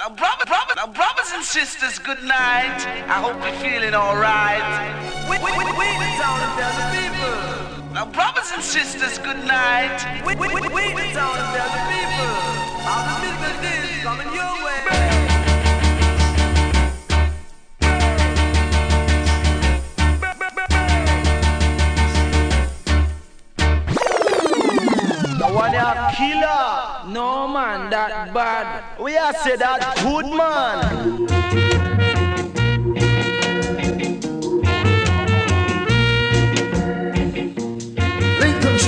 Now, brother, brother, now, brothers and sisters, good night. I hope you're feeling alright. We, we, we, we the town tell the people. Now, brothers and sisters, good night. We, we, we, we the town tell the people. How the business is coming your way. one killer. No man, that bad. We are say that good man.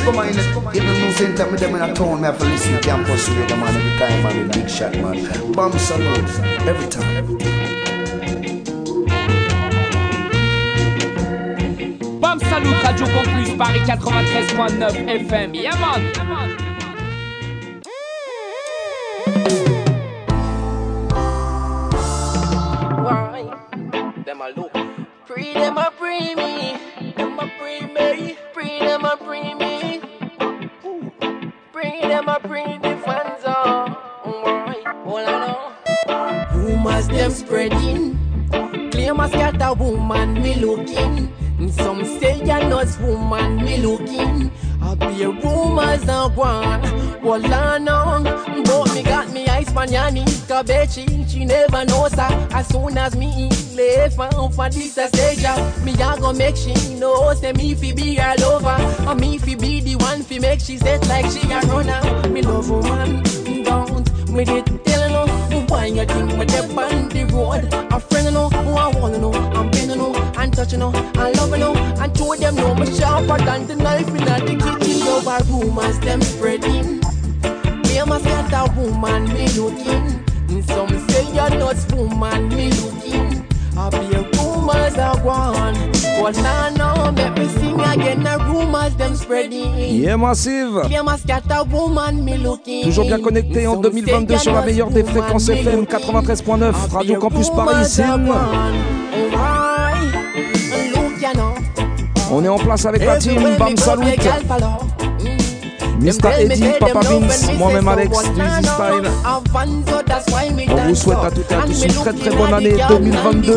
Come on, even no same time with them in a town, me have to listen to campus radio, man, every time, man, with big shot, man. Bam Salute, every time. Bam Salut, Radio Campus, Paris 93.9 FM. Yeah, man. Yeah, man. Free them a free me. Them a free me. Free them a free me. Free them a free the fans. Oh. Why? Hold on. Rumors them spreading. Claim a scatter woman me looking. Some say you're not woman me looking. I be rumors and one. Hold on, on. But me got me ice man yani Kabechi, she never knows her As soon as me left for this a stage Me a go make she know Say me fi be all over And me fi be the one fi make she set like she a runner. Me love woman, don't Me did tell no. Why you think me dep on the road. A friend no, who I wanna know. I'm bending no, and touching no And loving no, and of them know Me sharper than the knife in the kitchen. Over rumors them spreading Claim a scatter woman me looking. Some say you're not woman me looking. I be a rumors are gone. But now now make me sing again. The rumors them spreading. Yeah massive. Toujours bien connecté en 2022 sur la meilleure des fréquences FM 93.9 Radio Campus Paris. Sim. On est en place avec la team Bam Salut. Mr. Eddie, Papa Vince, moi-même Alex du Easy Style. On vous souhaite à toutes et à tous une très très bonne année 2022.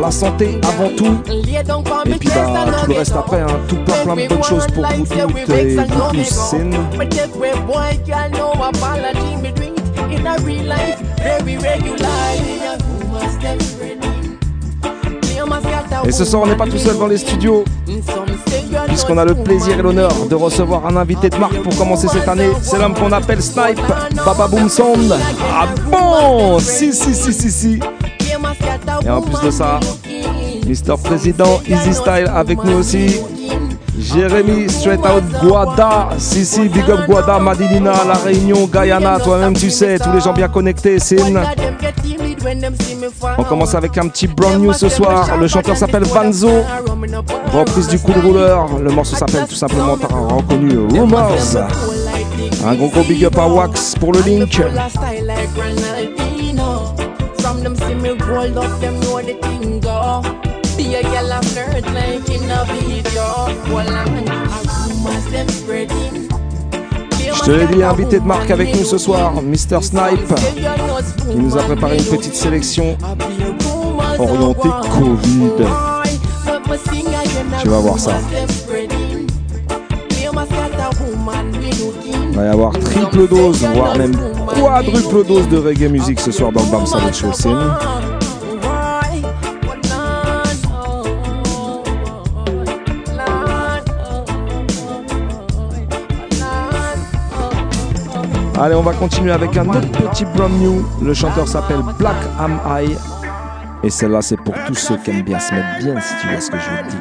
La santé avant tout. Et puis bah, tout le reste après, hein, tout plein plein de bonnes choses pour vous toutes et vous tous. Et ce soir, on n'est pas tout seul dans les studios, puisqu'on a le plaisir et l'honneur de recevoir un invité de marque pour commencer cette année. C'est l'homme qu'on appelle Snipe, Baba Boom Sound. Ah bon? Si, si, si, si, si. Et en plus de ça, Mister Président Easy Style avec nous aussi. Jérémy, straight out Guada, Sissi, big up Guada, Madinina, La Réunion, Guyana, toi-même tu sais, tous les gens bien connectés, Sin. On commence avec un petit brand new ce soir. Le chanteur s'appelle Vanzo. Reprise du Cool Ruler. Le morceau s'appelle tout simplement, t'as reconnu Rumors. Un gros gros big up à Wax pour le link. Be a girl a flirt like in a video. Well, I'm rumors them spreading. Je l'ai dit, invité de marque avec nous ce soir, Mr. Snipe, qui nous a préparé une petite sélection orientée Covid. Tu vas voir ça. Il va y avoir triple dose, voire même quadruple dose de reggae musique ce soir dans le Bam Salut Show. Allez, on va continuer avec un autre petit brand new. Le chanteur s'appelle Black Am I. Et celle-là, c'est pour tous ceux qui aiment bien se mettre bien, si tu vois ce que je veux dire.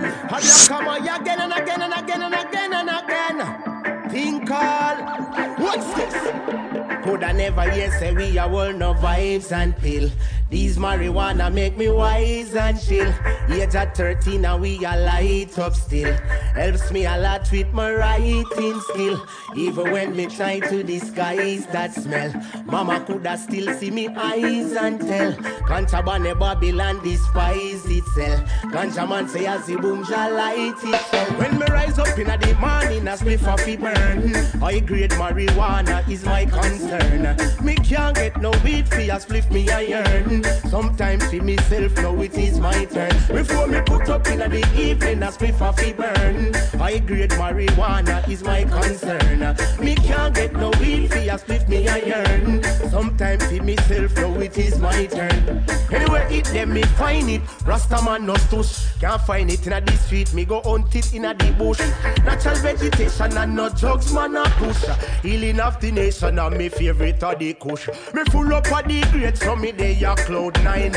These marijuana make me wise and chill. Age at 13 and we are light up still. Helps me a lot with my writing skill. Even when me try to disguise that smell. Mama coulda still see me eyes and tell. Contraband Babylon despise itself. Ganja man say as the boom shall light itself. When me rise up in the morning as me for fi burn. High grade marijuana is my concern. Me can't get no weed for a spliff me Sometimes for myself, now it is my turn. Before me put up in the evening, a spliff a fi burn. High grade marijuana is my concern. Me can't get no weed for a spliff me iron. Sometimes for myself, now it is my turn. Anywhere it them me find it. Rasta man no stush. Can't find it in a the street. Me go hunt it in a the bush. Natural vegetation and no drugs man a push. Healing of the nation and me favorite of the kush. Me full up of the great so me they a cloud nine.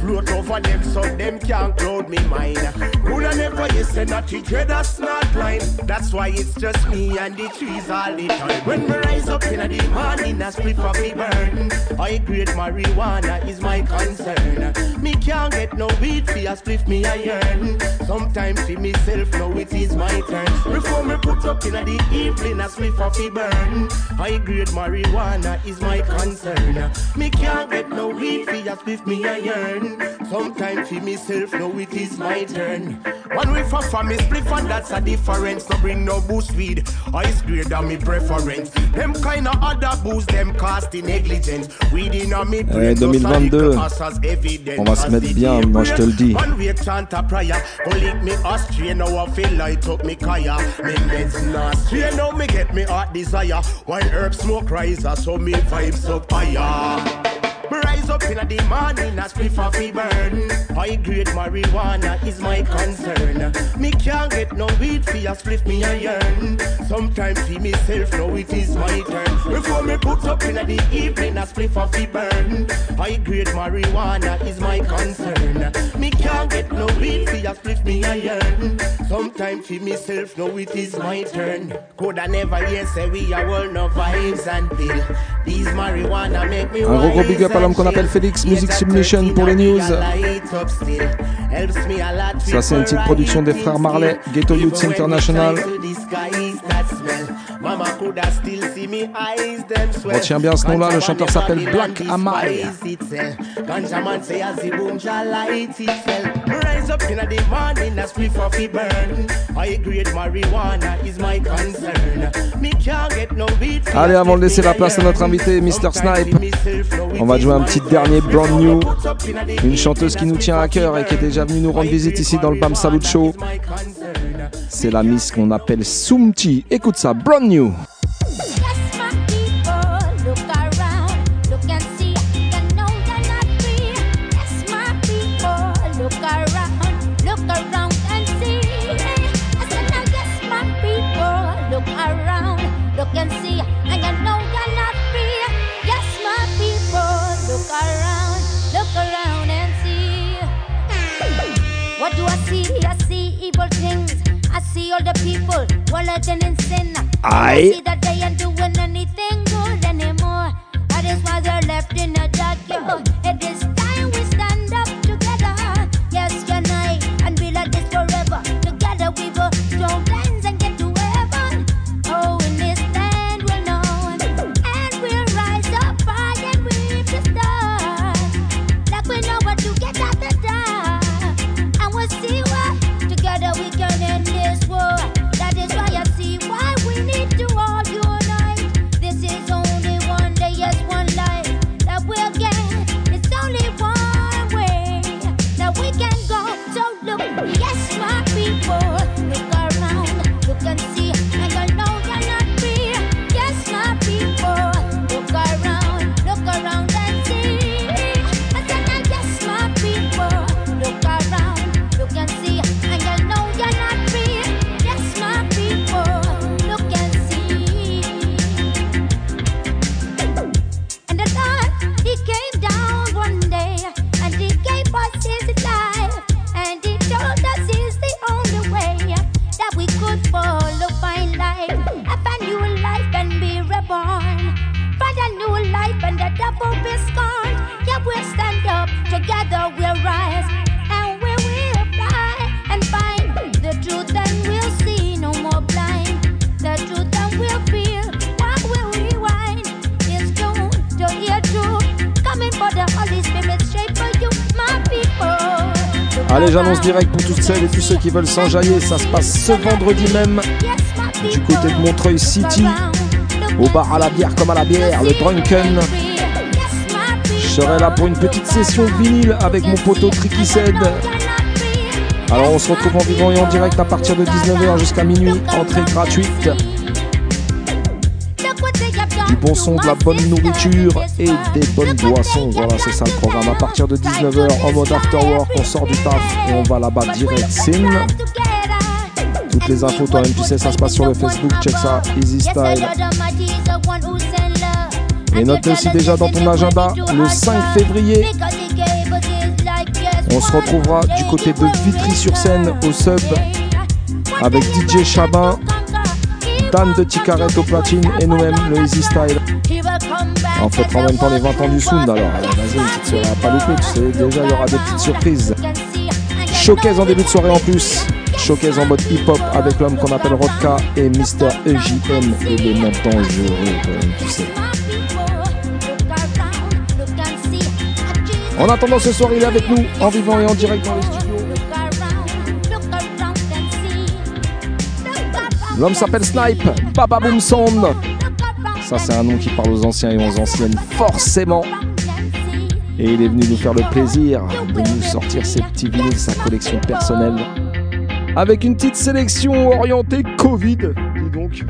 Float over them so them can't cloud me mine. Coulda never you say not to dread a smart line. That's why it's just me and the trees all the time. When me rise up in the morning, a split for me burn. High grade marijuana is my concern. Me can't get no weed for a spliff me iron. Sometimes for myself, now it is my turn. Before me put up in the evening, a spliff for me burn. High grade marijuana is my concern. Me can't get no weed for a spliff me iron. Sometimes for myself, now it is my turn. One way for for me spliff and that's a difference. No bring no boost weed. Ice grade are me preference. Them kind of other booze, them cast in negligence. Weed in a me Eh, 2022. On va se mettre bien, moi je te le dis. One way chant a prayer. Go link me Austria, now I feel light up me kaya. Me meds not straight, now me get me heart desire. One herb smoke riser, so me vibes up higher. Me rise up in the morning, a spliff a fi burn. High grade marijuana is my concern. Me can't get no weed fi a spliff me a iron. Sometimes fi myself, know it is my turn. Before me put up in the evening, a spliff a fi burn. High grade marijuana is my concern. Me can't get no weed fi a spliff me a iron. Sometimes fi myself, know it is my turn. Coulda never hear say we a world no vibes pill. These marijuana make me Un à l'homme qu'on appelle Félix, Music Submission pour les news. Ça, c'est une petite production des frères Marley, Ghetto Youths International. Retiens bien ce nom-là, le chanteur s'appelle Black Amai. Rise up in the morning, a spliff of the burn. High grade marijuana is my concern. Me can't get no weed. Allez, avant de laisser la place à notre invité, Mr. Snipe, on va jouer un petit dernier brand new. Une chanteuse qui nous tient à cœur et qui est déjà venue nous rendre visite ici dans le Bam Salut Show. C'est la miss qu'on appelle Sumti. Écoute ça, brand new. All the people in sin. I see that they ain't doing anything good anymore. That is why they're left in a dark It is people. Allez, j'annonce direct pour toutes celles et tous ceux qui veulent s'enjailler. Ça se passe ce vendredi même du côté de Montreuil City. Au bar à la bière comme à la bière, le Drunken. Je serai là pour une petite session vinyle avec mon poteau Tricky Said. Alors on se retrouve en vivant et en direct à partir de 19h jusqu'à minuit, entrée gratuite. Bon son, de la bonne nourriture et des bonnes boissons. Voilà, c'est ça le programme. À partir de 19h en mode after work, on sort du taf et on va là-bas direct. Sim. Toutes les infos, toi-même, tu sais, ça se passe sur le Facebook. Check ça, Easy Style. Et note aussi déjà dans ton agenda le 5 février. On se retrouvera du côté de Vitry-sur-Seine au sub avec DJ Chabin, Dan de Ticaret au platine et nous-mêmes le Easy Style. En fait, en même temps les 20 ans du Sound alors. Vas-y, pas louper, tu déjà il y aura des petites surprises. Showcase en début de soirée en plus. Showcase en mode hip-hop avec l'homme qu'on appelle Rodka et Mister EJM et les dangereux, tu sais. En attendant ce soir, il est avec nous en vivant et en direct dans les studios. L'homme s'appelle Snipe, Baba Boom Sound. Ça, c'est un nom qui parle aux anciens et aux anciennes, forcément. Et il est venu nous faire le plaisir de nous sortir ses petits vinyles, sa collection personnelle. Avec une petite sélection orientée Covid, dis donc.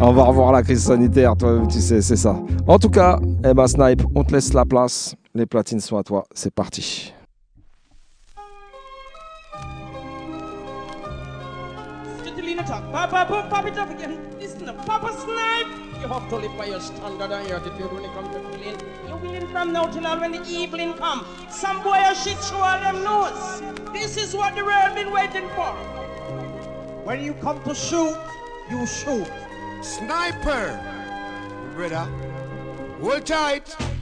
On va revoir la crise sanitaire, toi, tu sais, c'est ça. En tout cas, eh ben Snipe, on te laisse la place. Les platines sont à toi. C'est parti. Papa, pop, pop it up again. Listen to Papa Snipe. You have to live by your standard and your attitude when it comes to feeling. You're willing from now till when the evening come. Some boy or shit through all them nose. This is what the world been waiting for. When you come to shoot, you shoot. Sniper, brother. Hold tight.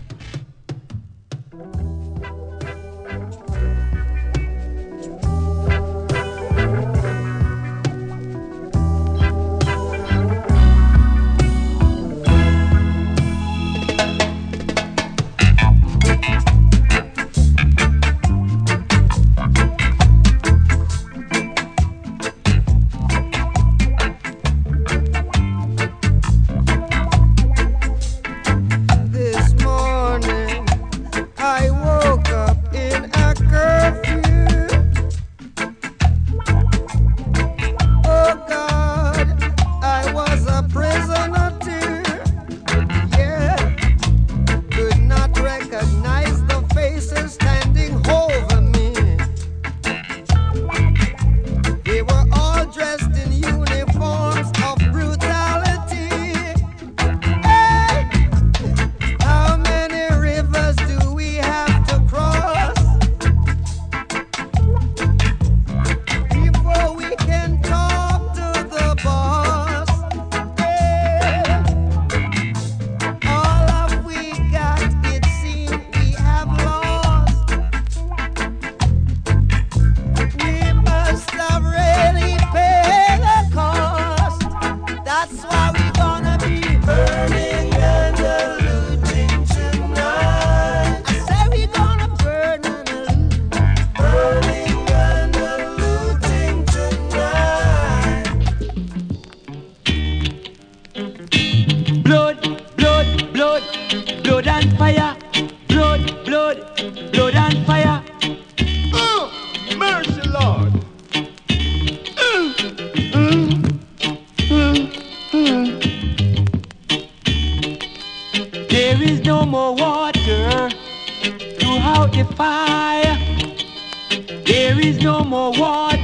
This is a new year.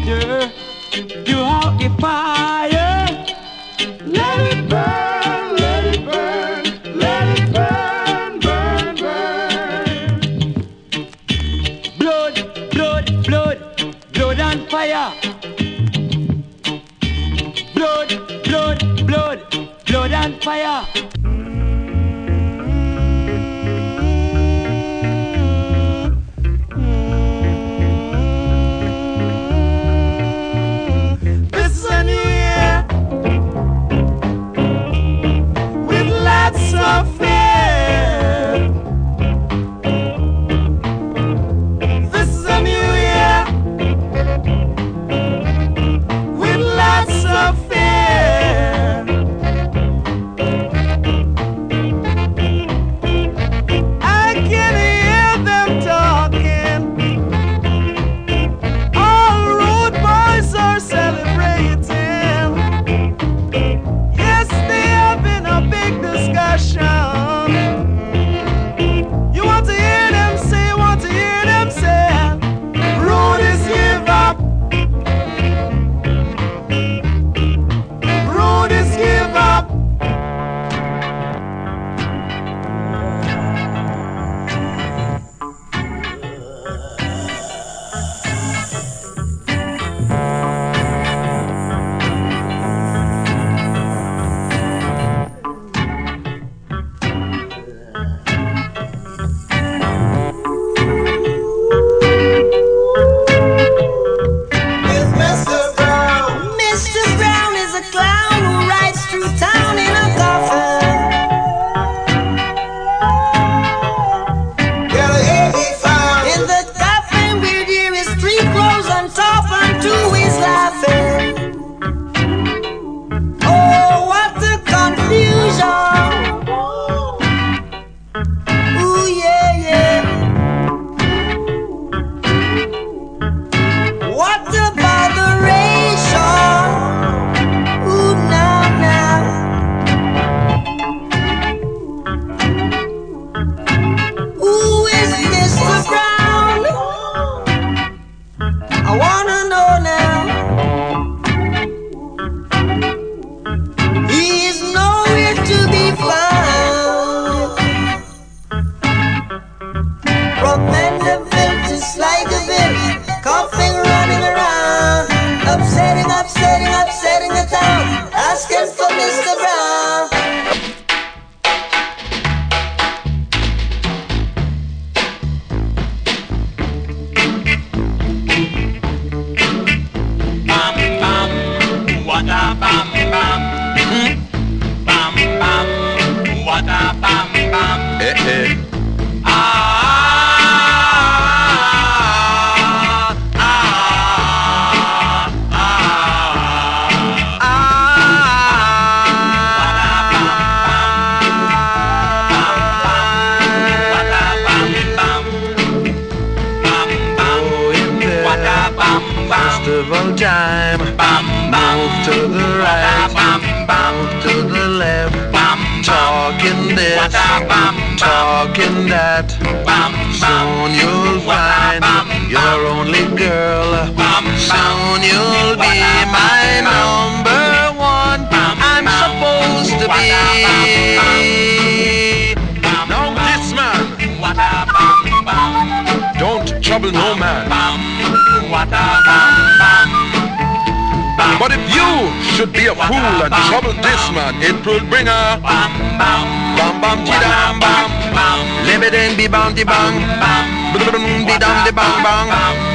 Bang di bang bang, le Be dam di bang bang.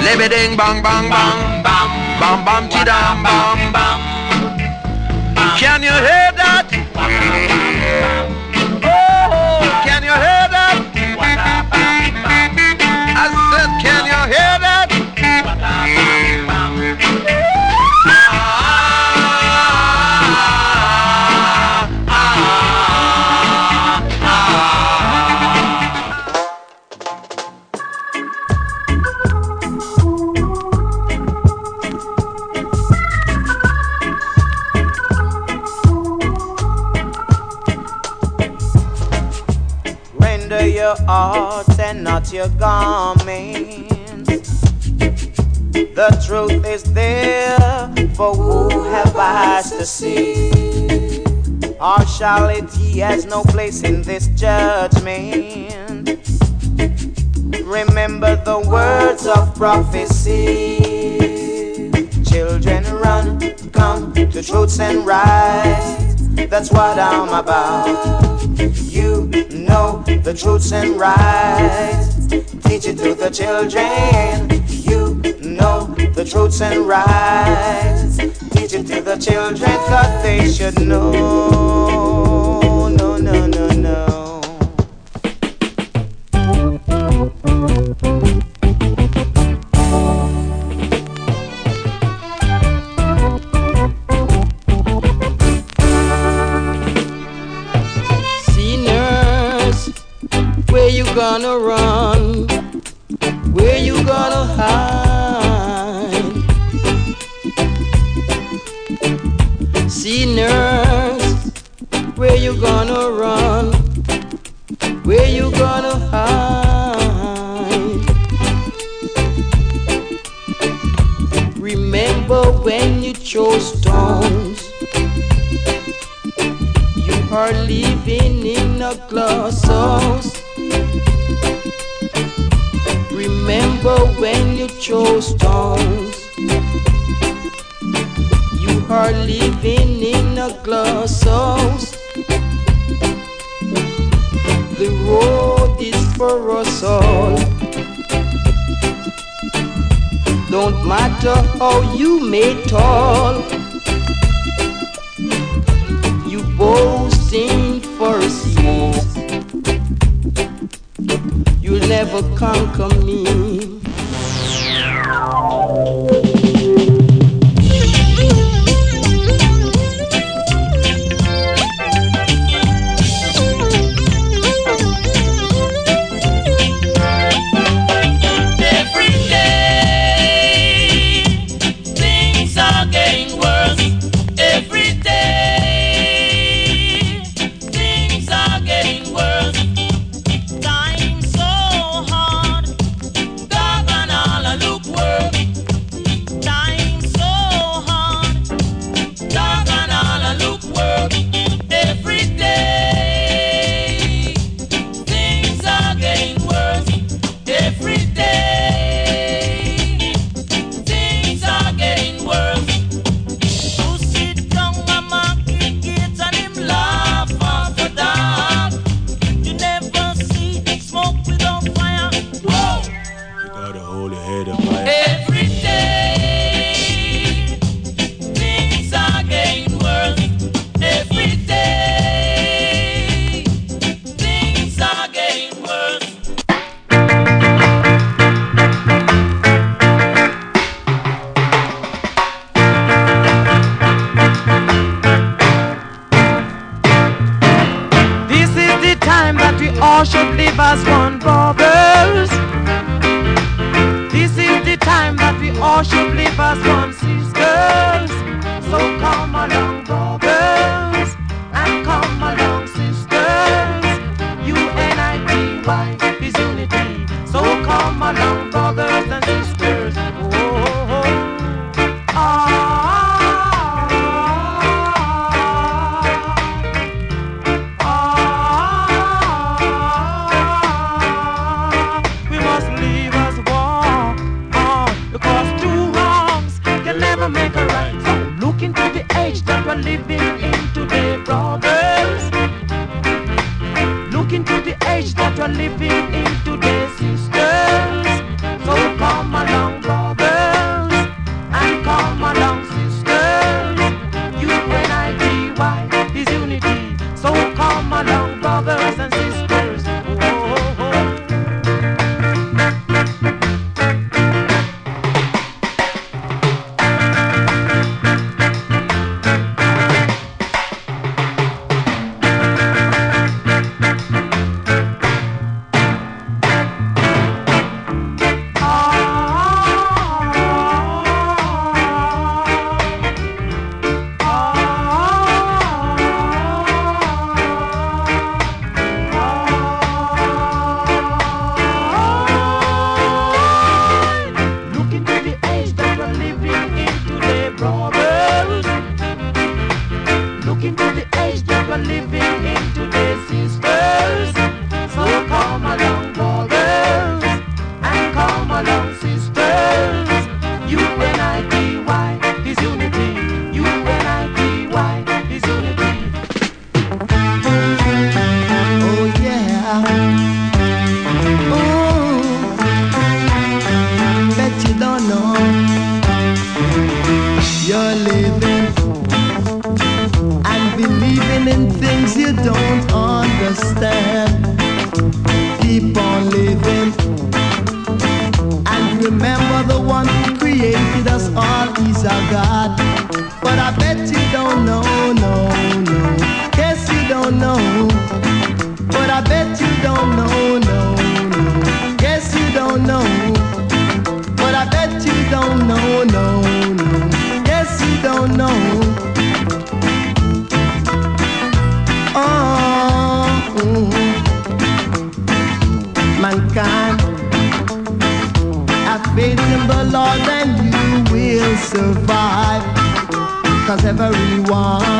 Lebeding bang bang bang. Bam bam tidam bam Can your garments. The truth is there for who have eyes to see. Partiality has no place in this judgment. Remember the words of prophecy. Children run, come to truths and rights. That's what I'm about. You know the truths and rights. Teach it to the children. You know the truths and rights. Teach it to the children, cause they should know. No, no, no, no. Sinners, where you gonna run? Everyone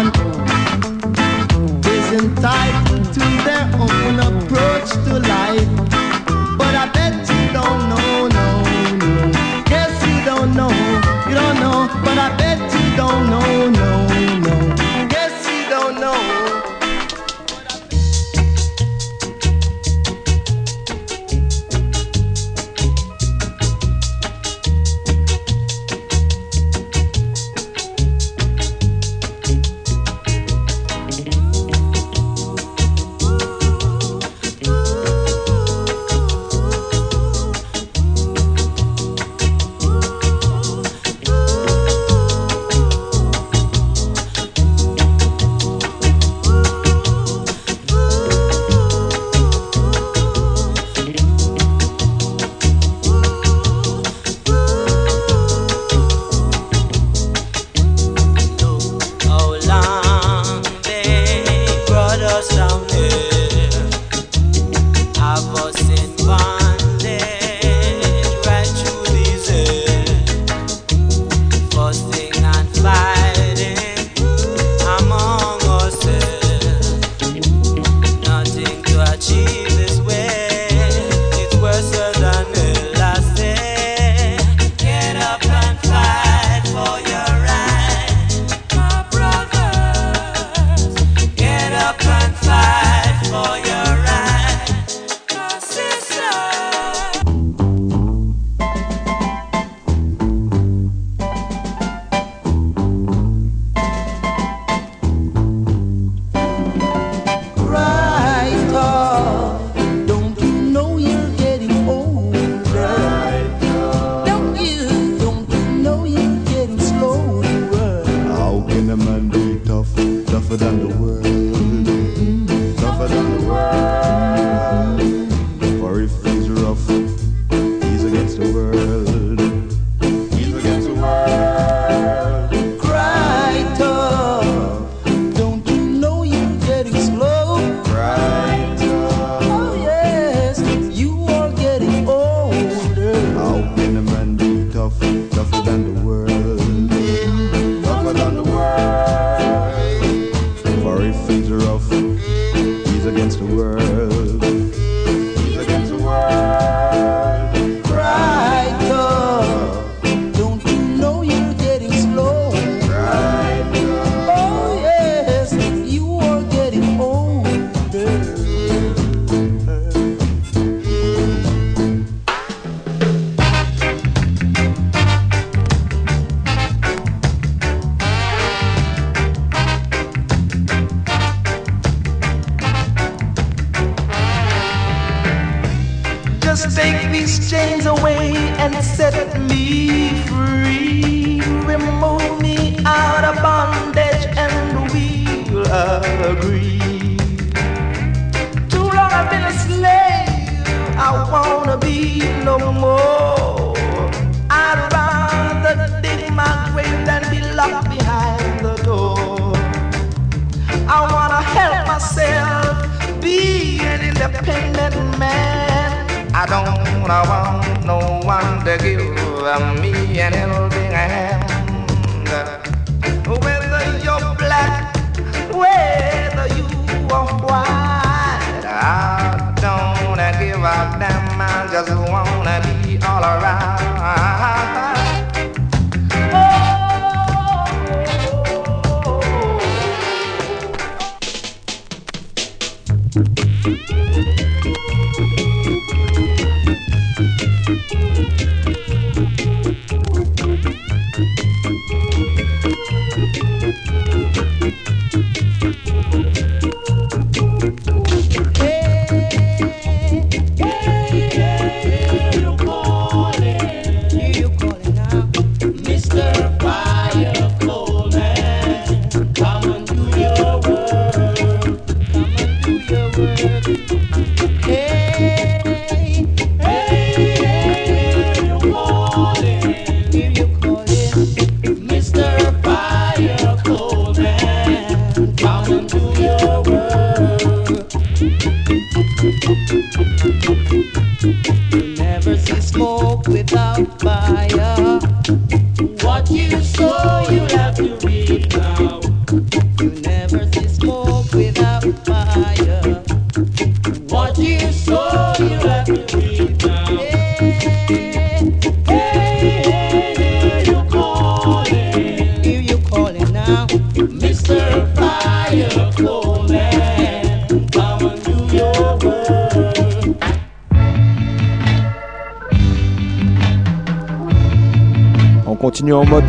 continue en mode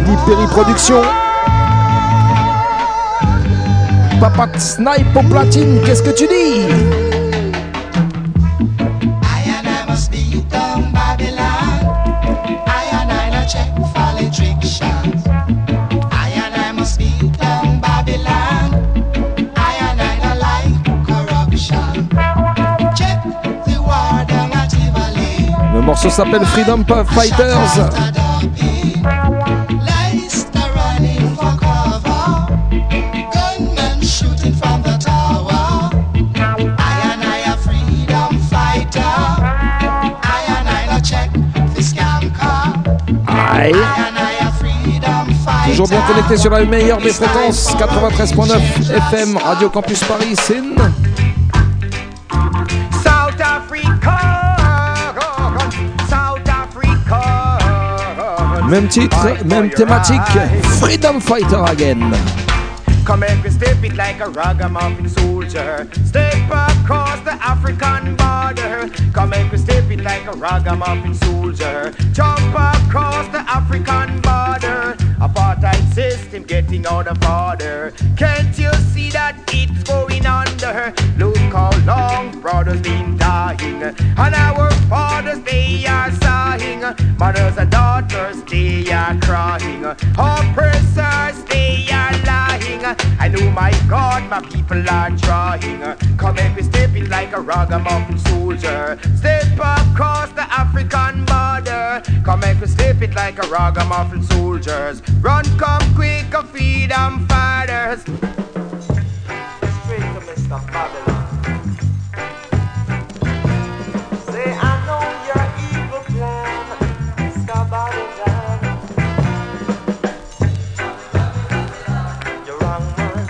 Production. Papa Snipe au platine, qu'est-ce que tu dis? I and I must be Toujours bien connecté sur la meilleure des fréquences 93.9 FM Radio Campus Paris Sin. South Africa, South Africa. Même titre, même thématique. Freedom Fighter again. Come and we step it like a ragamuffin soldier. Step across the African border. Come we step it like a ragamuffin soldier. Jump across the African border. System getting out of order. Can't you see that it's going under? Look how long brothers been dying. And our fathers they are sighing. Mothers and daughters they are crying. Oppressors they are lying. I know my God, my people are trying. Come and we step it like a ragamuffin soldier. Step across the African border. Come and we it like a ragamuffin soldiers. Run, come quick, a freedom fighters. Straight to Mr. Babylon. Say, I know your evil plan, Mr. Babylon. You're wrong, man.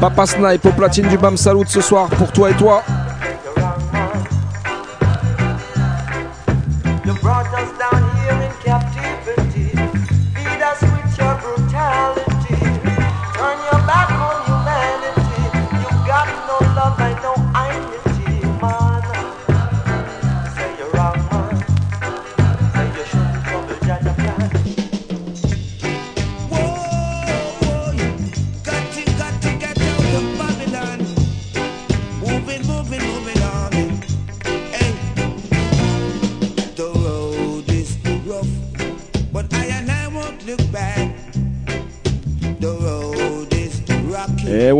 Papa Snipe au platine du Bam Salut ce soir pour toi et toi.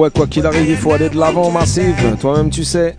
Ouais, quoi qu'il arrive, il faut aller de l'avant, massive. Toi-même, tu sais.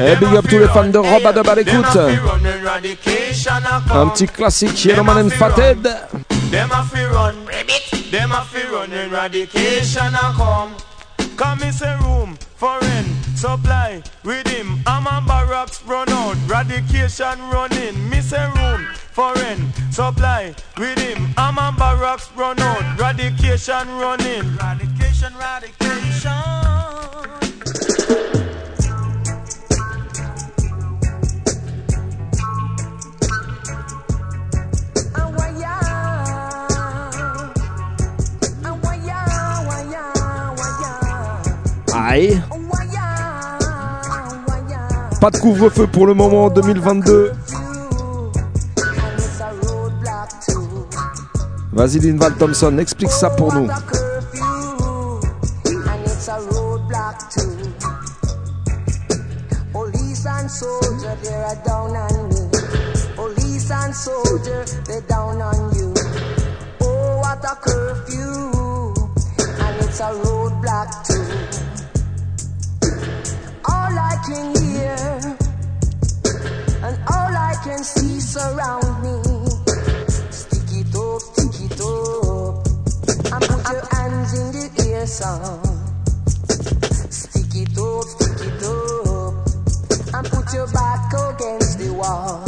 Eh, big up tous les fans de Rob de à l'écoute. Run eradication a Un petit classique Yellowman and Fathead. Them a fi run. Them a fi run eradication a come. Come in say room for rent, supply with him. I'm a barracks run out, radication running. Miss a room for rent, supply with him. I'm a barracks run out, radication running. Radication, radication. Aïe. Pas de couvre-feu pour le moment en 2022. Vas-y Linval Thompson, explique ça pour nous. and it's a roadblock too. Police and soldier, they're down on me. Police and soldier, they're down on you. Oh, what a curfew, and it's a roadblock too. And all I can see surround me. Stick it up, stick it up, and put your hands in the air, son. Stick it up, stick it up, and put your back against the wall.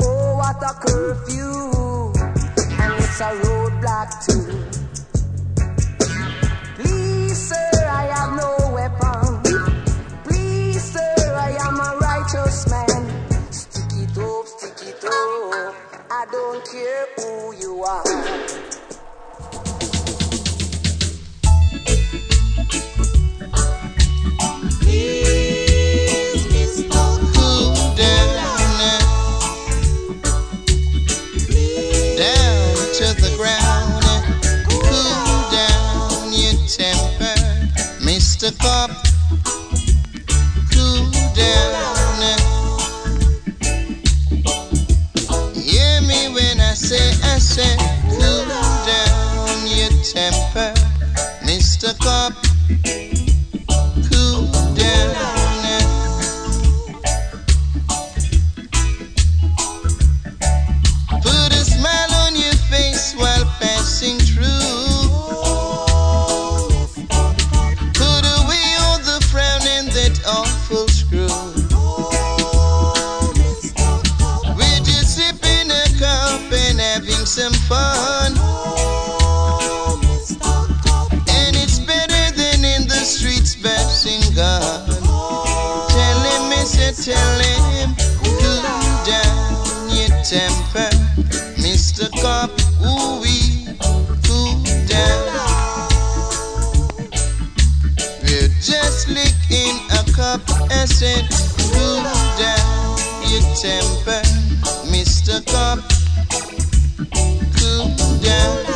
Oh, what a curfew, and it's a roadblock too. I don't care who you are. some fun. And it's better than in the streets, bashing God. Tell him, Mister, tell him, cool down your temper, Mr. Cop. Ooh, we cool down. We're just licking a cup. and said, cool down your temper, Mr. Cop. Hola.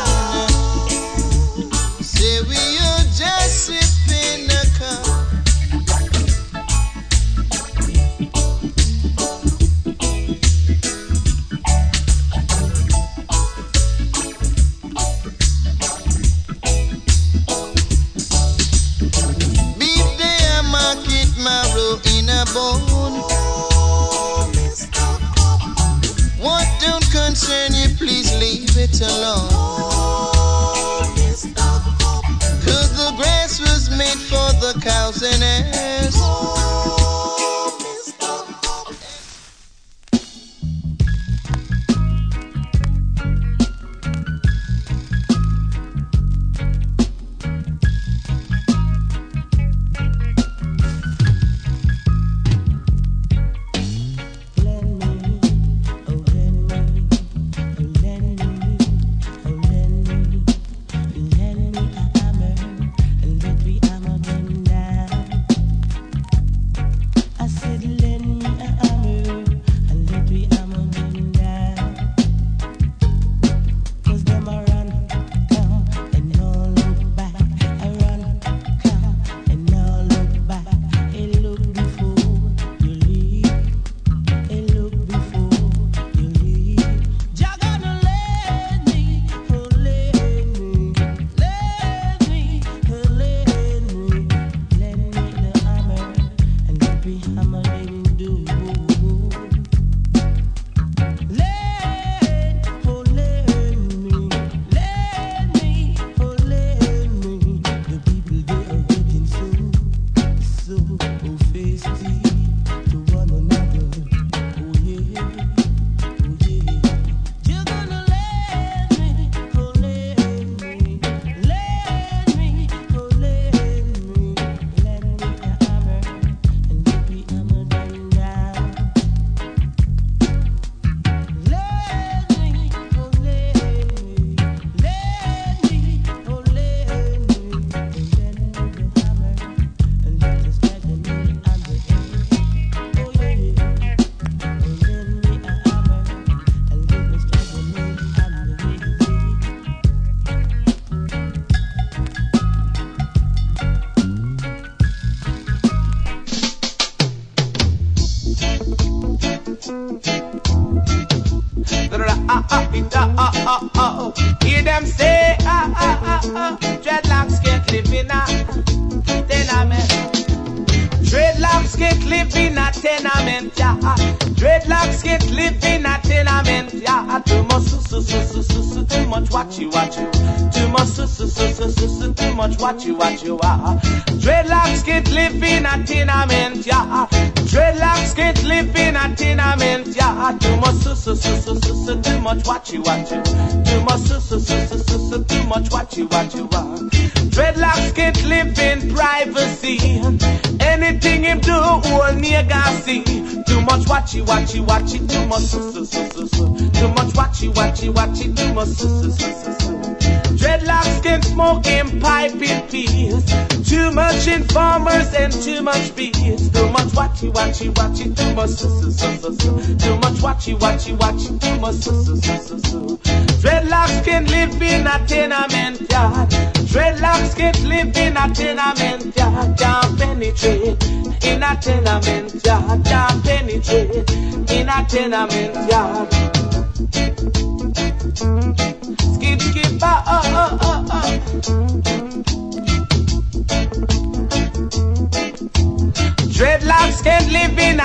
much beads, too much watchy watchy watchy, too much su su su su su, too much watchy watchy watchy, too much su su su su su. Dreadlocks can live in a tenement yard. Dreadlocks can't live in a tenement yard. Can't penetrate in a tenement yard. Can't penetrate in a tenement yard.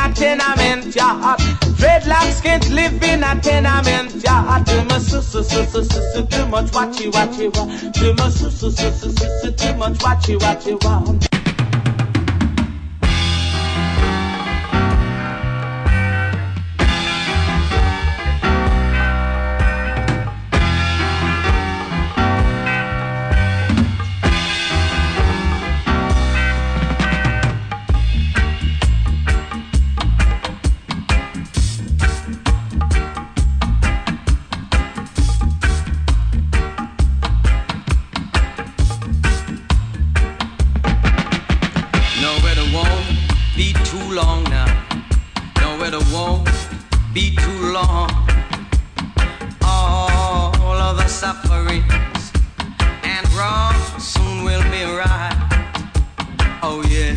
a tenement yard. Dreadlocks can't live in a tenement yard. Too much, su, su, su, su, su, su, too much, watchy, watchy, wa. Too much, su, su, su, su, su, su, too much, watchy, watchy, wa. Oh, yeah.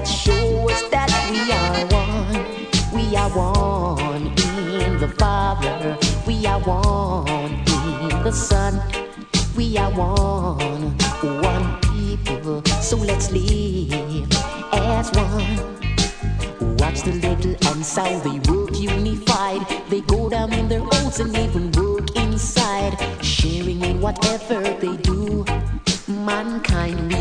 That show us that we are one? We are one in the Father. We are one in the Son. We are one, one people. So let's live as one. Watch the little ants how they work unified. They go down in their holes and even work inside, sharing in whatever they do. Mankind,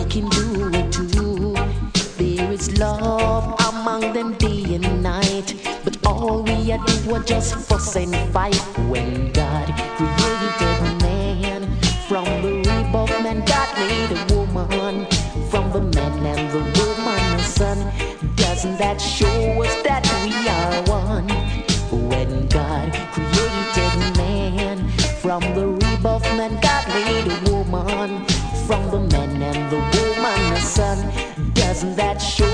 love among them day and night, but all we are do are just fuss and fight. When God created man from the rib of man, God made a woman from the man and the woman the son. Doesn't that show us that we are one? When God created man from the rib of man, God made a woman from the man and the woman the son. Doesn't that show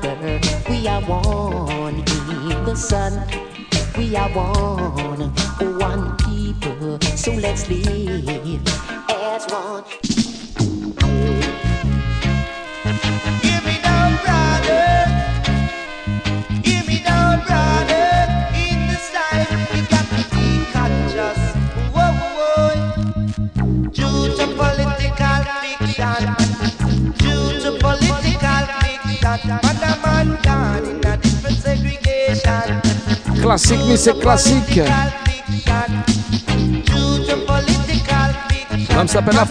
Father. We are one in the Son. We are one, one people. So let's live as one. classique, mais c'est classique. S'appelle la.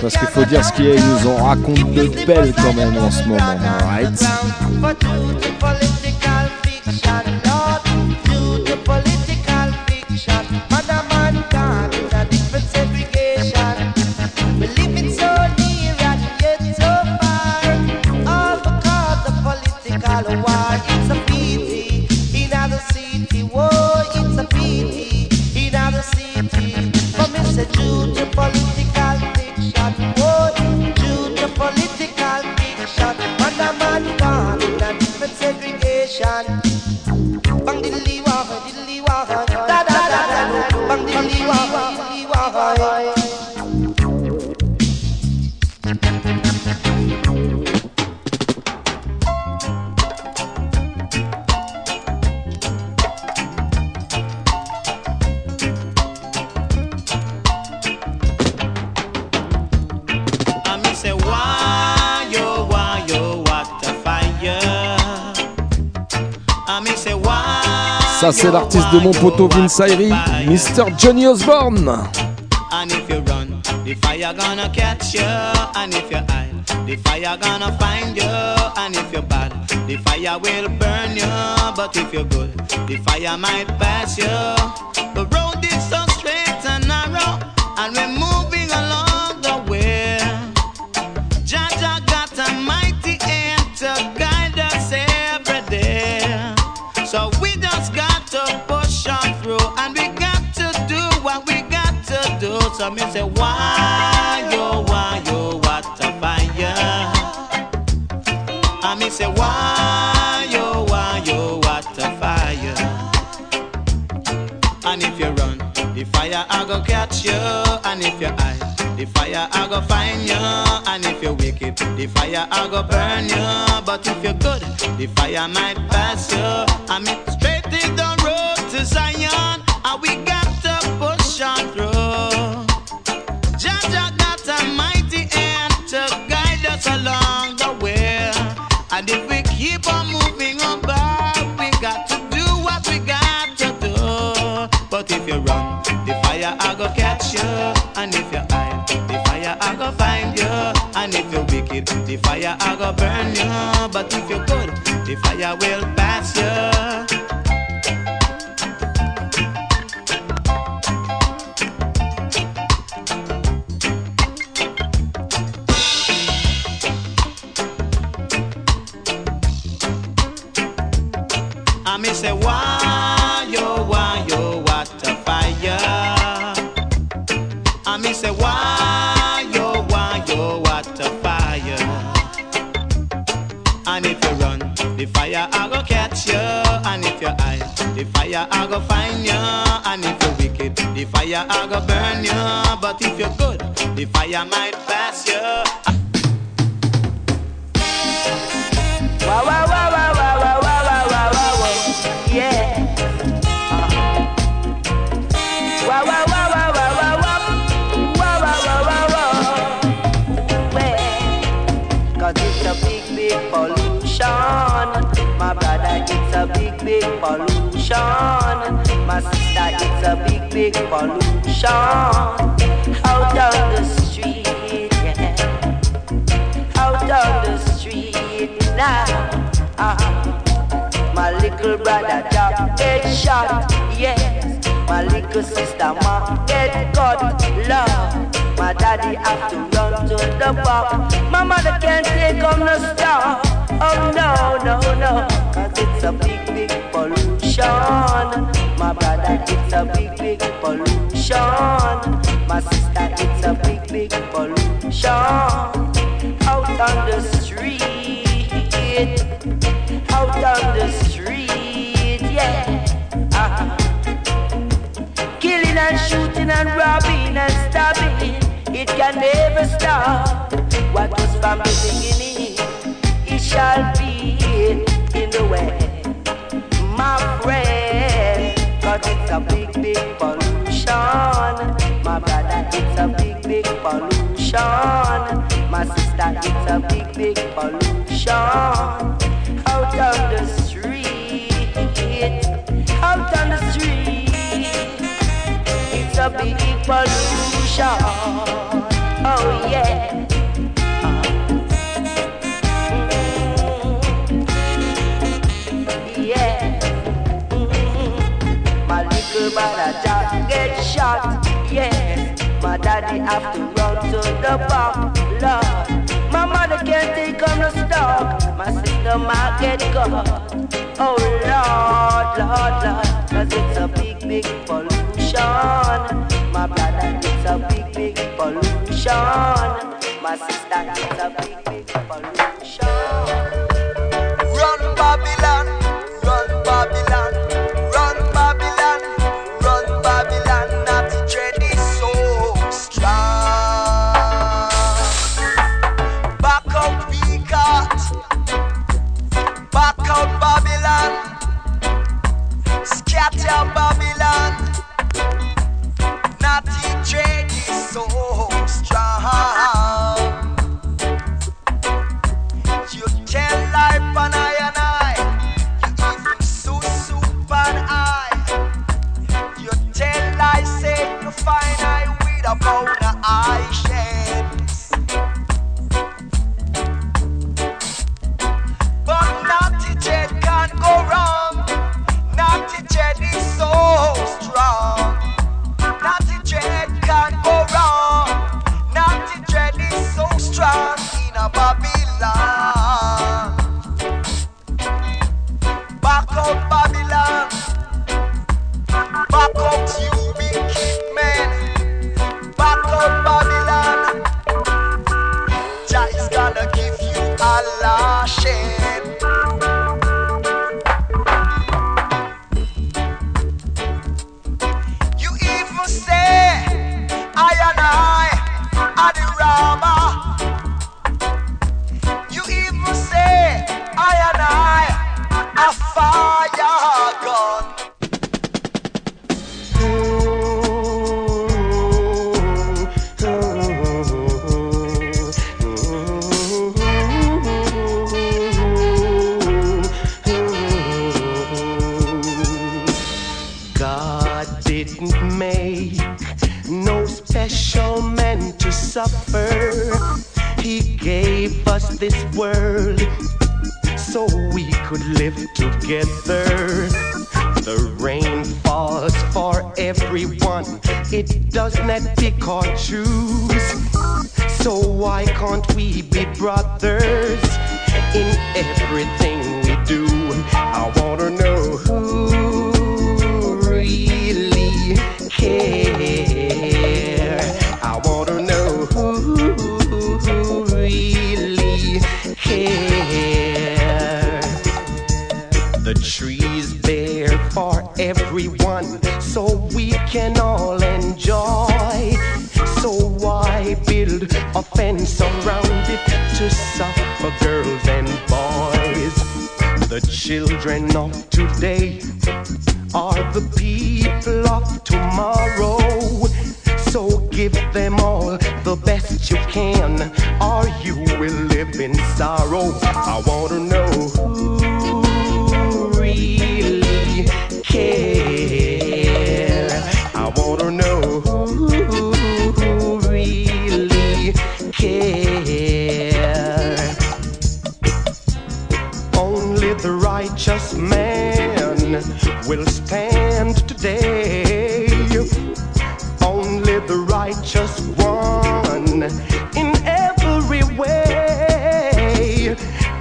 Parce qu'il faut dire ce qu'il est, ils nous en racontent de belles quand même en ce moment, right? Ça, c'est l'artiste de mon poteau Vince Ayri, Mr. Johnny Osborne. And if you run, the fire gonna catch you. And if you hide, the fire gonna find you. And if you're bad, the fire will burn you. But if you're good, the fire might pass you. The road is so do. So me say, why yo, why yo, what a fire? I me say, why yo, why yo, what a fire? And if you run, the fire I go catch you. And if you hide, the fire I go find you. And if you're wicked, the fire I go burn you. But if you're good, the fire might pass you. I mean, straight the road to Zion. I go burn you. But if you're good, the fire will pass I go find you. And if you're wicked, the fire I go burn you. But if you're good, the fire might big, pollution. Out on the street, yeah. Out on the street now. Uh-huh. My little brother Jack get shot, yes. My little sister ma get cut, love. My daddy have to run to the bar. My mother can't take on the star. Oh no, no, no. Cause it's a big, big pollution. My brother, it's a big, big pollution. My sister, it's a big, big pollution. Out on the street out on the street, yeah. Uh-huh. Killing and shooting and robbing and stabbing, it can never stop. What was from the beginning, shall be in the way, my friend. It's a big, big pollution. My brother, it's a big, big pollution. My sister, it's a big, big pollution out on the street, out on the street. It's a big pollution. My brother just get shot. Yes. My daddy have to run to the park. Lord. My mother can't take on the stock. My sister might get caught. Oh Lord, Lord, Lord, cause it's a big, big pollution. My brother, it's a big, big pollution. My sister, it's a big, big pollution. Run Babylon,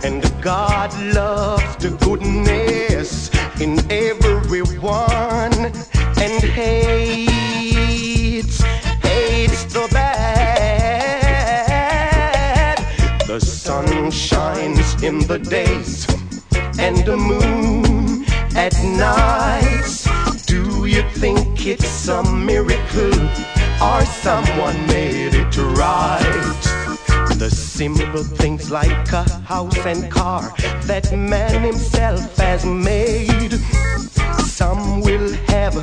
And God loves the goodness in everyone and hates, hates the bad. The sun shines in the days and the moon at night. Do you think it's a miracle or someone made it right? The simple things like a house and car that man himself has made. Some will have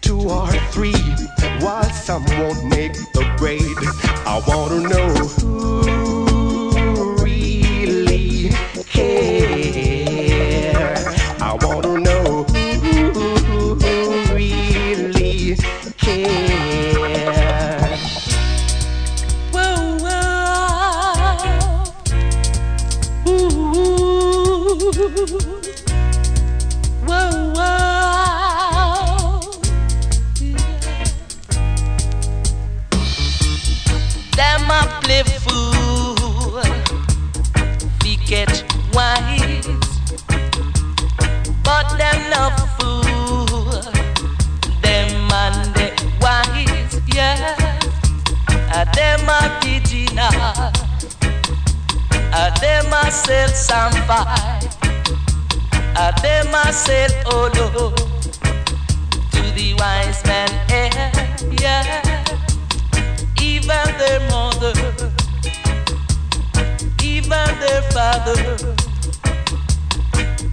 two or three, while some won't make the grade. I wanna know who really care. Original, a them a sell some fight, a them a sell olo. To the wise man, yeah, yeah. Even their mother, even their father,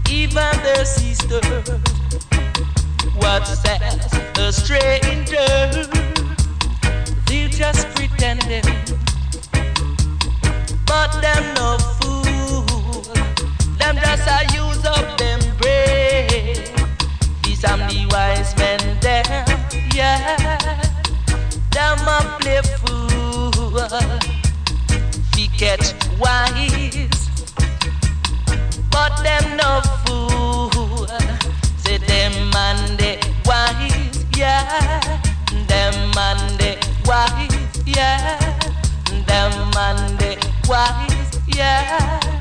even their sister. What says a stranger? They're just pretending, but them no fool. Them just a use up them brain. These am the wise men, them, yeah them a play fool, we get wise, but them no fool. Say them man they wise, yeah. Them man they wise, yeah. Them man they wise, yeah.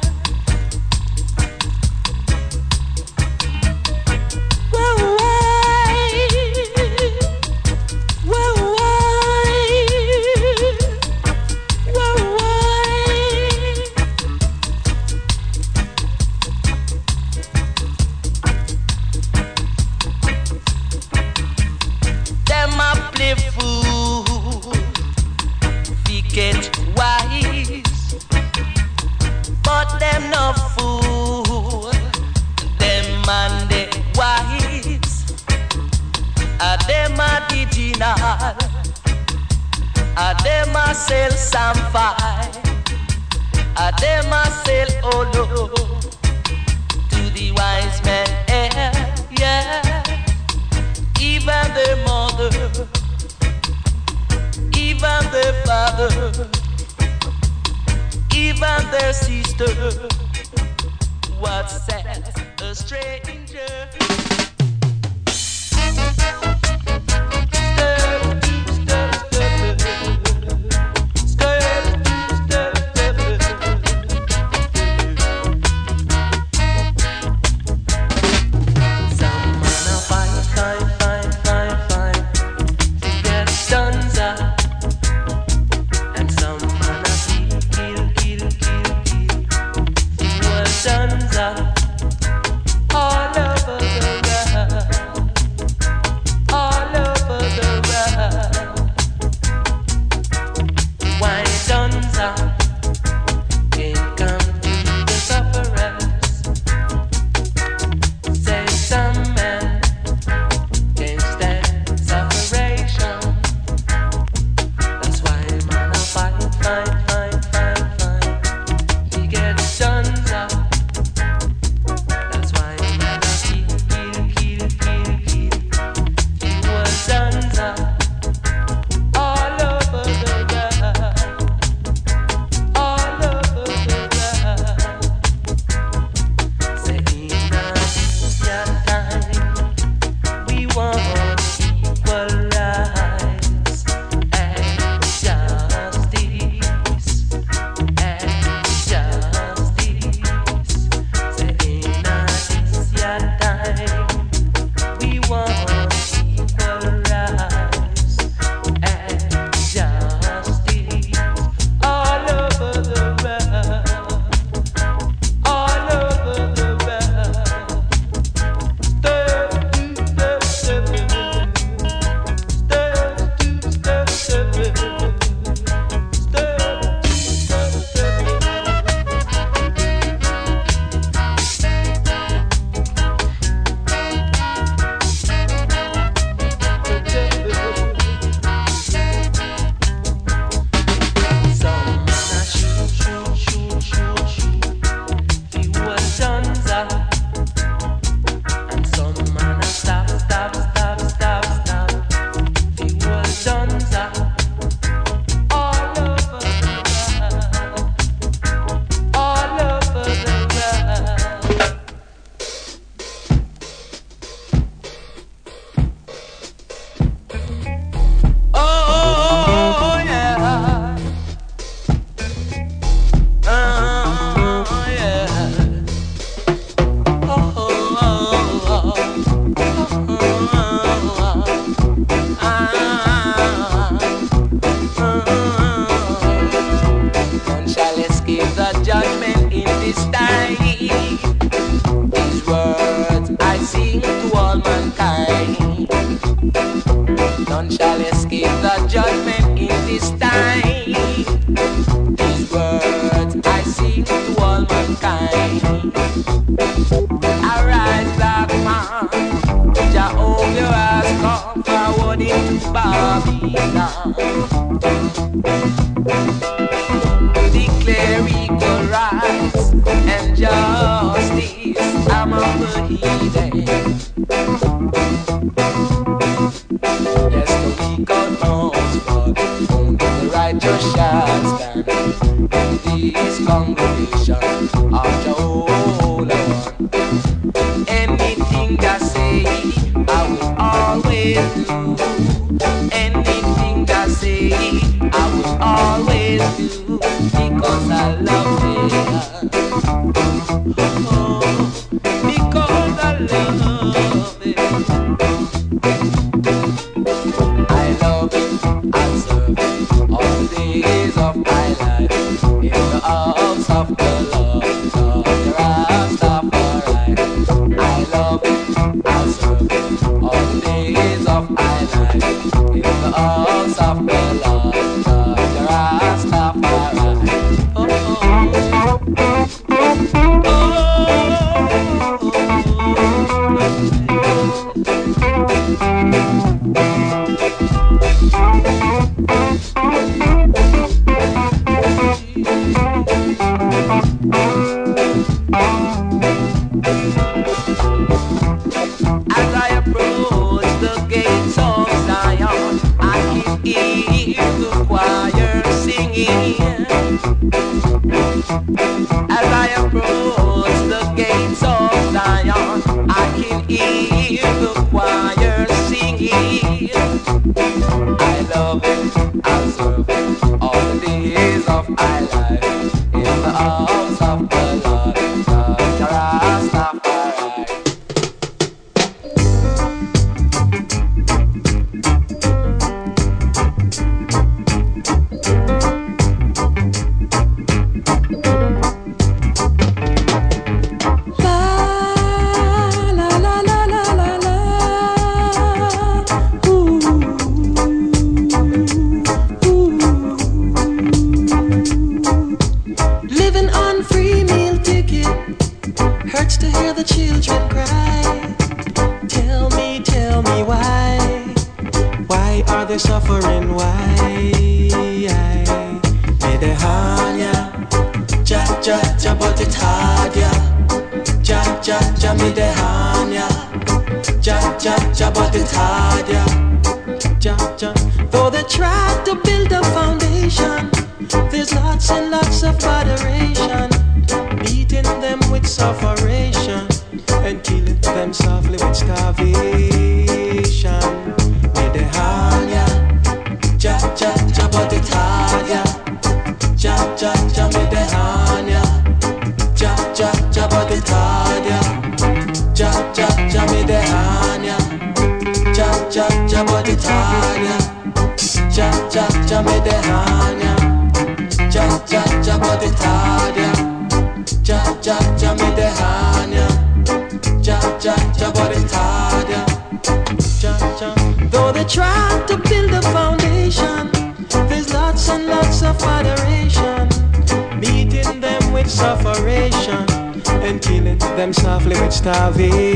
nunca vi.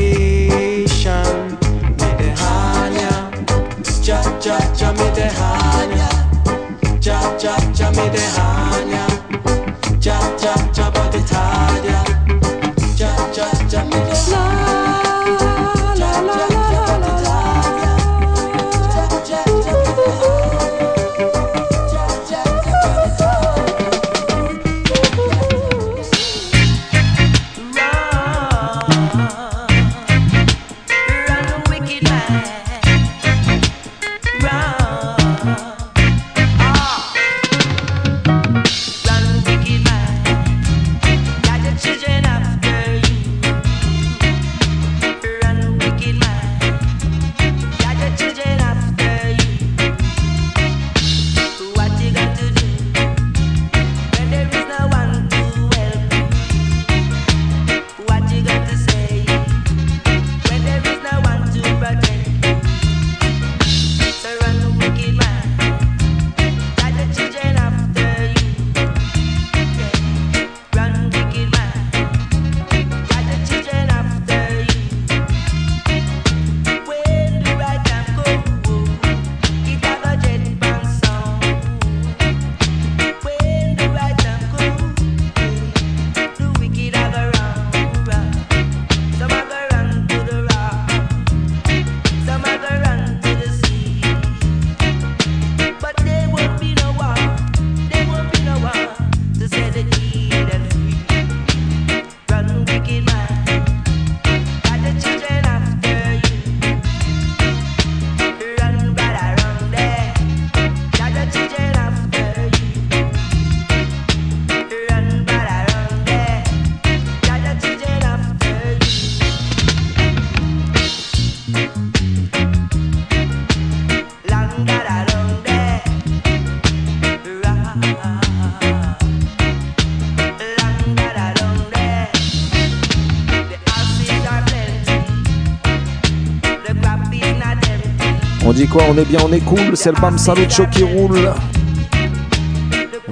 quoi, on est bien, on est cool, c'est le BAM Salucho qui roule.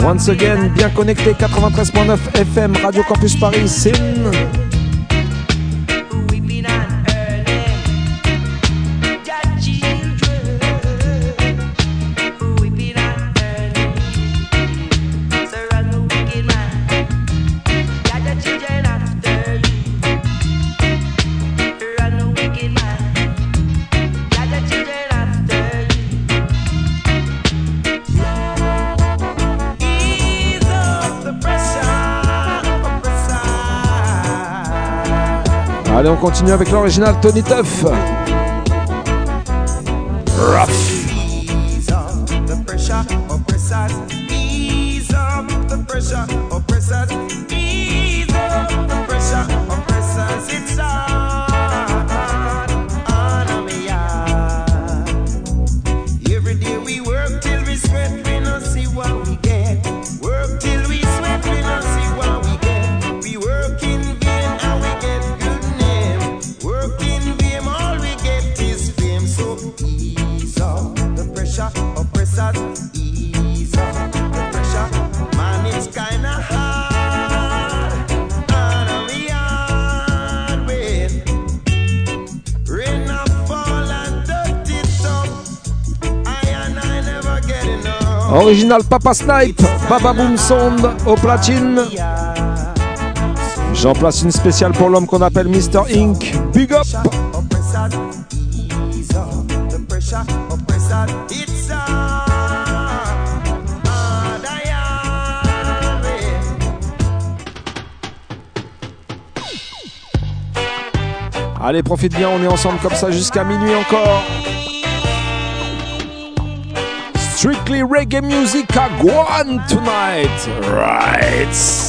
Once again, bien connecté, 93.9 FM, Radio Campus Paris, c'est continue avec l'original Tony Tuff. Rough. Original Papa Snipe, Papa Boom Sound au platine. J'en place une spéciale pour l'homme qu'on appelle Mr. Inc. Big up! Allez, profite bien, on est ensemble comme ça jusqu'à minuit encore. Strictly reggae music à Guan tonight. Right.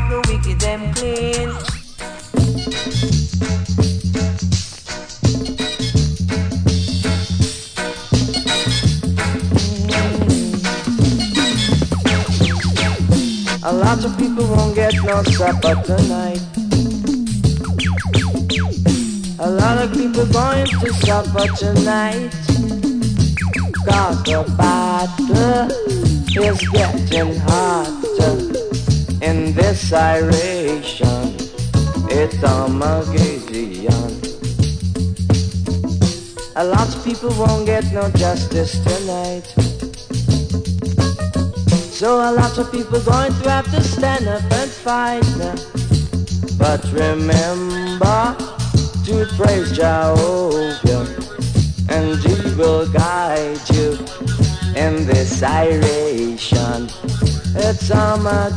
Out the wicked them clean. A lot of people won't get no supper tonight. A lot of people going to supper tonight. Cause the battle is getting hotter in this iration. It's Armageddon. A lot of people won't get no justice tonight. So a lot of people going to have to stand up and fight. But remember to praise Jehovah and he will guide you in this iration. It's on my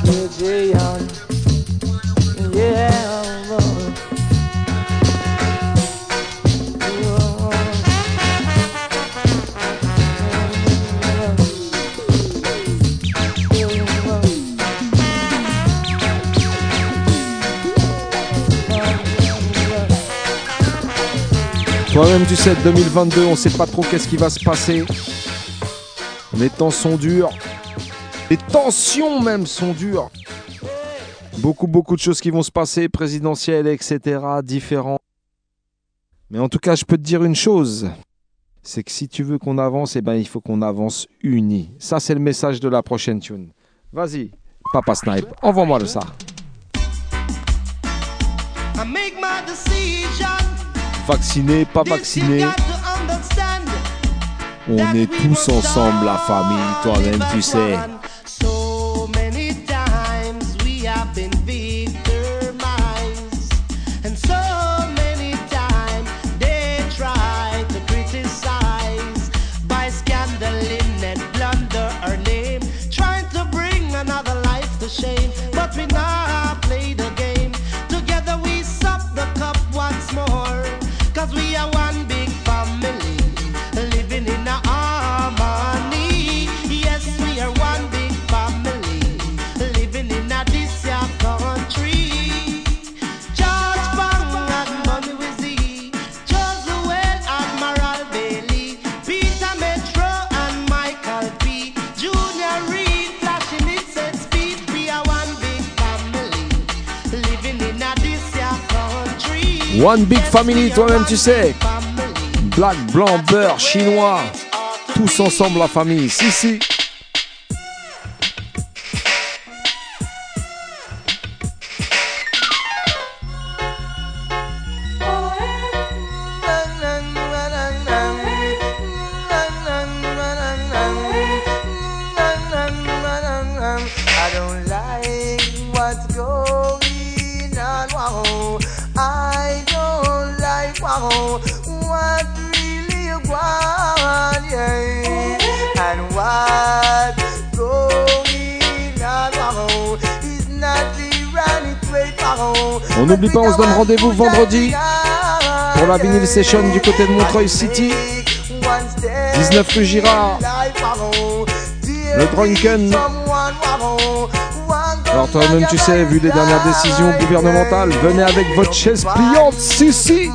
même du 7 2022, on sait pas trop qu'est-ce qui va se passer. Les temps sont durs. Les tensions même sont dures. Beaucoup, beaucoup de choses qui vont se passer, présidentielles, etc., différents. Mais en tout cas, je peux te dire une chose. C'est que si tu veux qu'on avance, eh ben, il faut qu'on avance unis. Ça, c'est le message de la prochaine tune. Vas-y, Papa Snipe, envoie-moi le ça. Vacciné, pas vacciné. On est tous ensemble, la famille, toi-même, tu sais. One big family, toi-même, tu sais. Black, blanc, beurre, chinois. Tous ensemble, la famille. Si, si. N'oublie pas, on se donne rendez-vous vendredi pour la vinyl session du côté de Montreuil City. 19 rue Girard. Le Drunken. Alors toi-même tu sais, vu les dernières décisions gouvernementales, venez avec votre chaise pliante, si si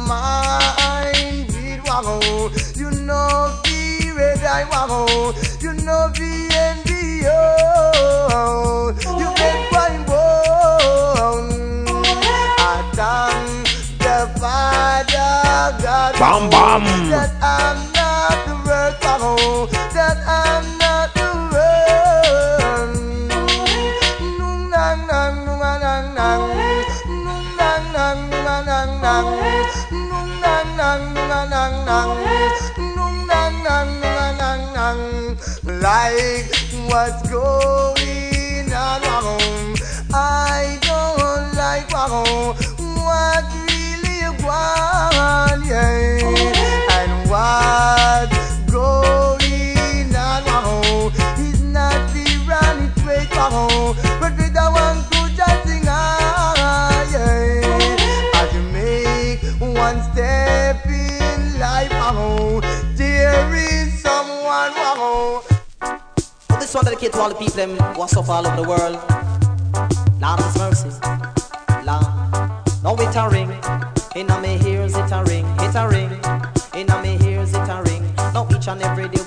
to all the people them are suffer all over the world. Lord of mercy, Lord. Now it a ring, in a me ears it a ring, it a ring, in a me ears it a ring. Now each and every day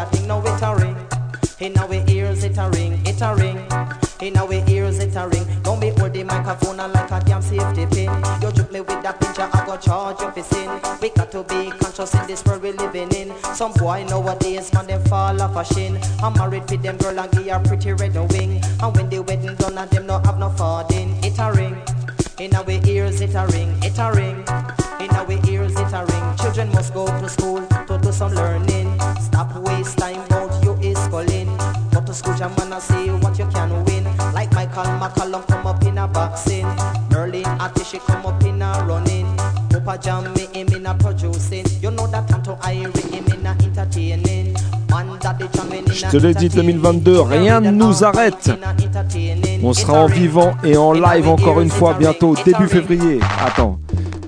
a thing. Now it a ring. In our ears it a ring, it a ring. In our ears it a ring. Don't be hold the microphone like a damn safety pin. You juke me with that pincher, I go charge you for sin. We got to be conscious in this world we living in. Some boy nowadays man them fall off a shin. I'm married with them girl and give her pretty red wing. And when the wedding done and them no have no farding, it a ring. In our ears it a ring, it a ring. In our ears it a ring. Children must go to school to do some learning. Go to school jam and see what you can win. Like Michael McCallum come up in a boxing. Merlin Atishi come up in a running. Papa Jam me him in a producing. You know that Tanto Irie him in a entertaining. Man that the jamming in Je te l'ai dit, 2022, rien ne nous arrête. On sera en vivant et en live encore une fois bientôt, début février. Attends,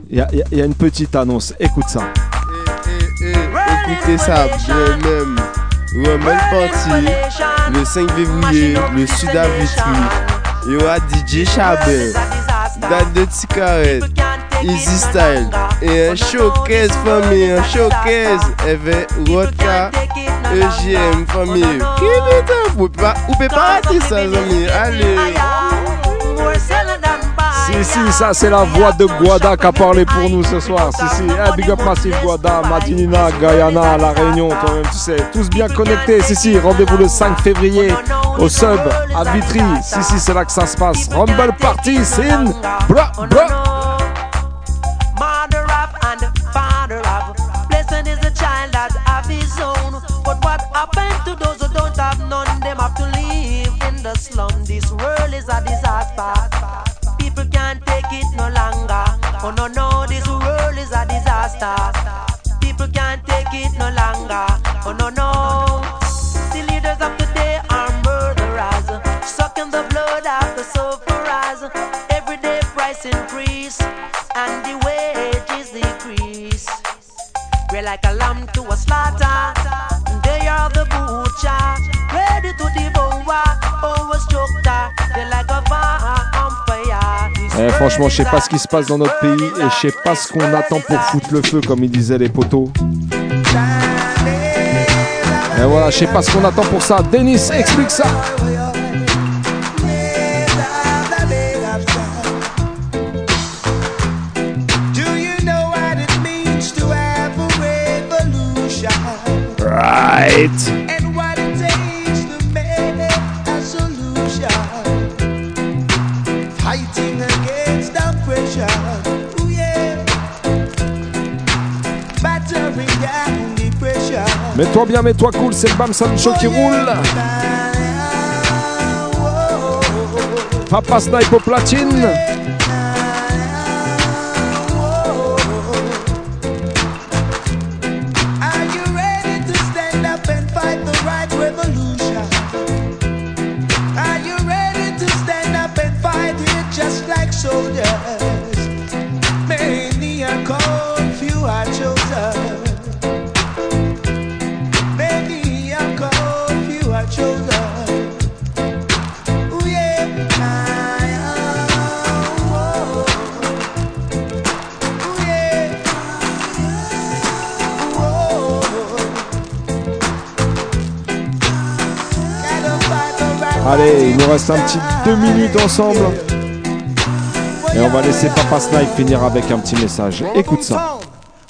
il y, a- y une petite annonce, écoute ça. Écoutez ça bien même. Roman Party, le 5 février, le Sud à Vitry. Il y aura DJ Chabel, Date de Ticaret, Easy Style. Et un showcase famille, un showcase. Avec Rodka EJM, famille. Qui putain, vous pouvez pas, vous pouvez pas rater ça, amis. Allez. Si, si, ça c'est la voix de Guada qui a parlé pour nous ce soir. Si, si, Eh, big up Massive Guada, Madinina, Guyana, La Réunion, toi-même tu sais. Tous bien connectés. Si, si, rendez-vous le 5 février au sub à Vitry. Si, si, c'est là que ça se passe. Rumble Party, sin, bra, bra. In the slum. This world is a disaster. Oh no no, this world is a disaster. People can't take it no longer. Oh no no. The leaders of today are murderers, sucking the blood of the sufferers. Everyday price increase and the wages decrease. We're like a lamb to a slaughter. Eh, franchement, je sais pas ce qui se passe dans notre pays et je sais pas ce qu'on attend pour foutre le feu, comme ils disaient les poteaux. Et voilà, je sais pas ce qu'on attend pour ça. Denis, explique ça. Do Mets-toi bien, mets-toi cool, c'est le Bam Sam Show qui roule. Papa Snipe au platine. Reste un petit deux minutes ensemble. Et on va laisser Papa Snipe finir avec un petit message. Écoute ça.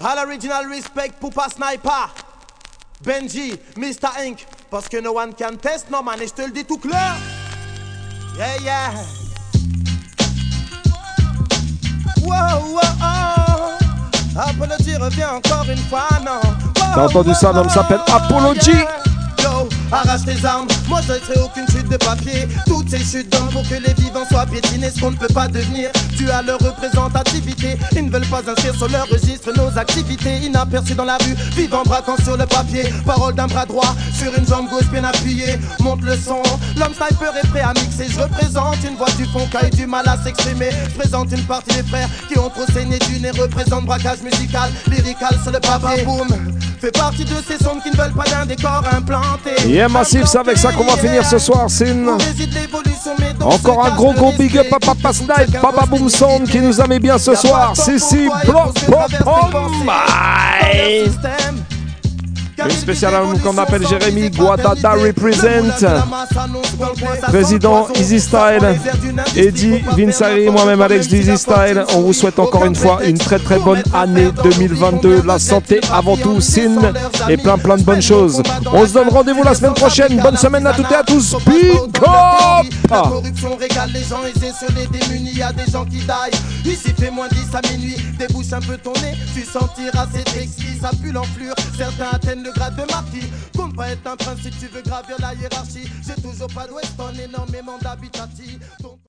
All original respect pour pas sniper. Benji, Mr. Inc. Parce que no one can test no man et je te le dis tout clair. Yeah, yeah. Wow, wow, oh. Apology revient encore une fois, non. T'as entendu ça, l'homme s'appelle Apology. Yo, arrache tes armes, moi je ferai aucune chute de papier. Toutes ces chutes d'hommes pour que les vivants soient piétinés. Ce qu'on ne peut pas devenir, tu as leur représentativité. Ils ne veulent pas inscrire sur leur registre nos activités. Inaperçus dans la rue, vivant braquant sur le papier. Parole d'un bras droit, sur une jambe gauche bien appuyée. Monte le son, l'homme sniper est prêt à Je représente une voix du fond qui a eu du mal à s'exprimer. Je présente une partie des frères qui ont trop saigné du nez Représente braquage musical, lyrical sur le papier. Boom, fait partie de ces sons qui ne veulent pas d'un décor implanté Yeah, Massif, c'est avec ça qu'on va finir ce soir, Sin. Encore un gros gros big up à Papa Snipe, Papa Boom Sound qui nous a mis bien ce soir. Si, si, bloc. Bye. Une spéciale à nous qu'on appelle Jérémy Guadada Represent, président Easy Style, Eddie, Vinsari, moi-même Alex du Easy Style. On vous souhaite encore une fois une très très bonne année 2022. La santé avant tout, sin et plein plein de bonnes choses. On se donne rendez-vous la semaine prochaine. Bonne semaine à toutes et à tous. Big up! La corruption régale les gens et c'est sur les démunis, y a des gens qui die. Ici fait moins 10 à minuit, débouche un peu ton nez, tu sentiras cette exquis, ça pue l'enflure. Certains atteignent grade de marquis. Pas être un prince si tu veux gravir la hiérarchie. J'ai toujours pas d'ouest en énormément d'habitati.